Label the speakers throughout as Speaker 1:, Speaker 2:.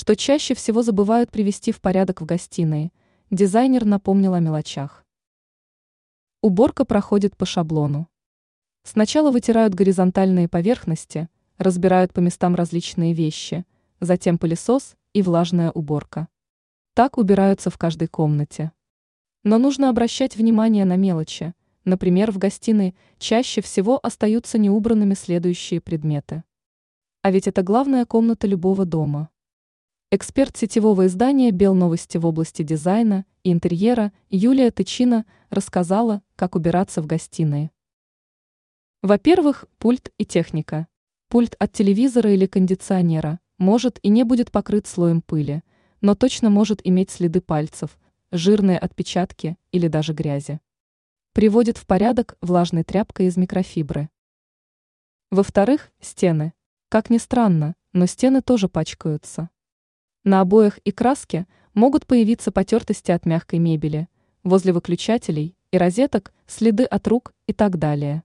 Speaker 1: Что чаще всего забывают привести в порядок в гостиной, дизайнер напомнил о мелочах. Уборка проходит по шаблону. Сначала вытирают горизонтальные поверхности, разбирают по местам различные вещи, затем пылесос и влажная уборка. Так убираются в каждой комнате. Но нужно обращать внимание на мелочи. Например, в гостиной чаще всего остаются неубранными следующие предметы. А ведь это главная комната любого дома. Эксперт сетевого издания «Белновости» в области дизайна и интерьера Юлия Тычина рассказала, как убираться в гостиной. Во-первых, пульт и техника. Пульт от телевизора или кондиционера может и не будет покрыт слоем пыли, но точно может иметь следы пальцев, жирные отпечатки или даже грязи. Приводит в порядок влажной тряпкой из микрофибры. Во-вторых, стены. Как ни странно, но стены тоже пачкаются. На обоях и краске могут появиться потертости от мягкой мебели, возле выключателей и розеток следы от рук и так далее.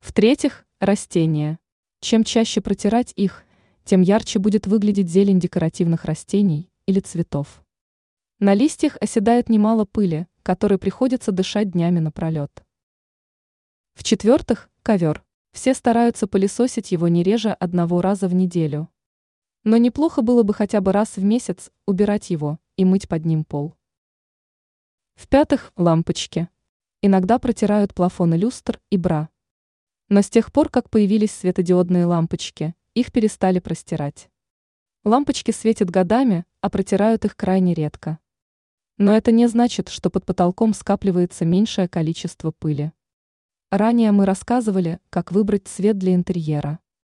Speaker 1: В-третьих, растения. Чем чаще протирать их, тем ярче будет выглядеть зелень декоративных растений или цветов. На листьях оседает немало пыли, которой приходится дышать днями напролет. В-четвертых, ковер. Все стараются пылесосить его не реже одного раза в неделю. Но неплохо было бы хотя бы раз в месяц убирать его и мыть под ним пол. В-пятых, лампочки. Иногда протирают плафоны люстр и бра. Но с тех пор, как появились светодиодные лампочки, их перестали простирать. Лампочки светят годами, а протирают их крайне редко. Но это не значит, что под потолком скапливается меньшее количество пыли. Ранее мы рассказывали, как выбрать цвет для интерьера.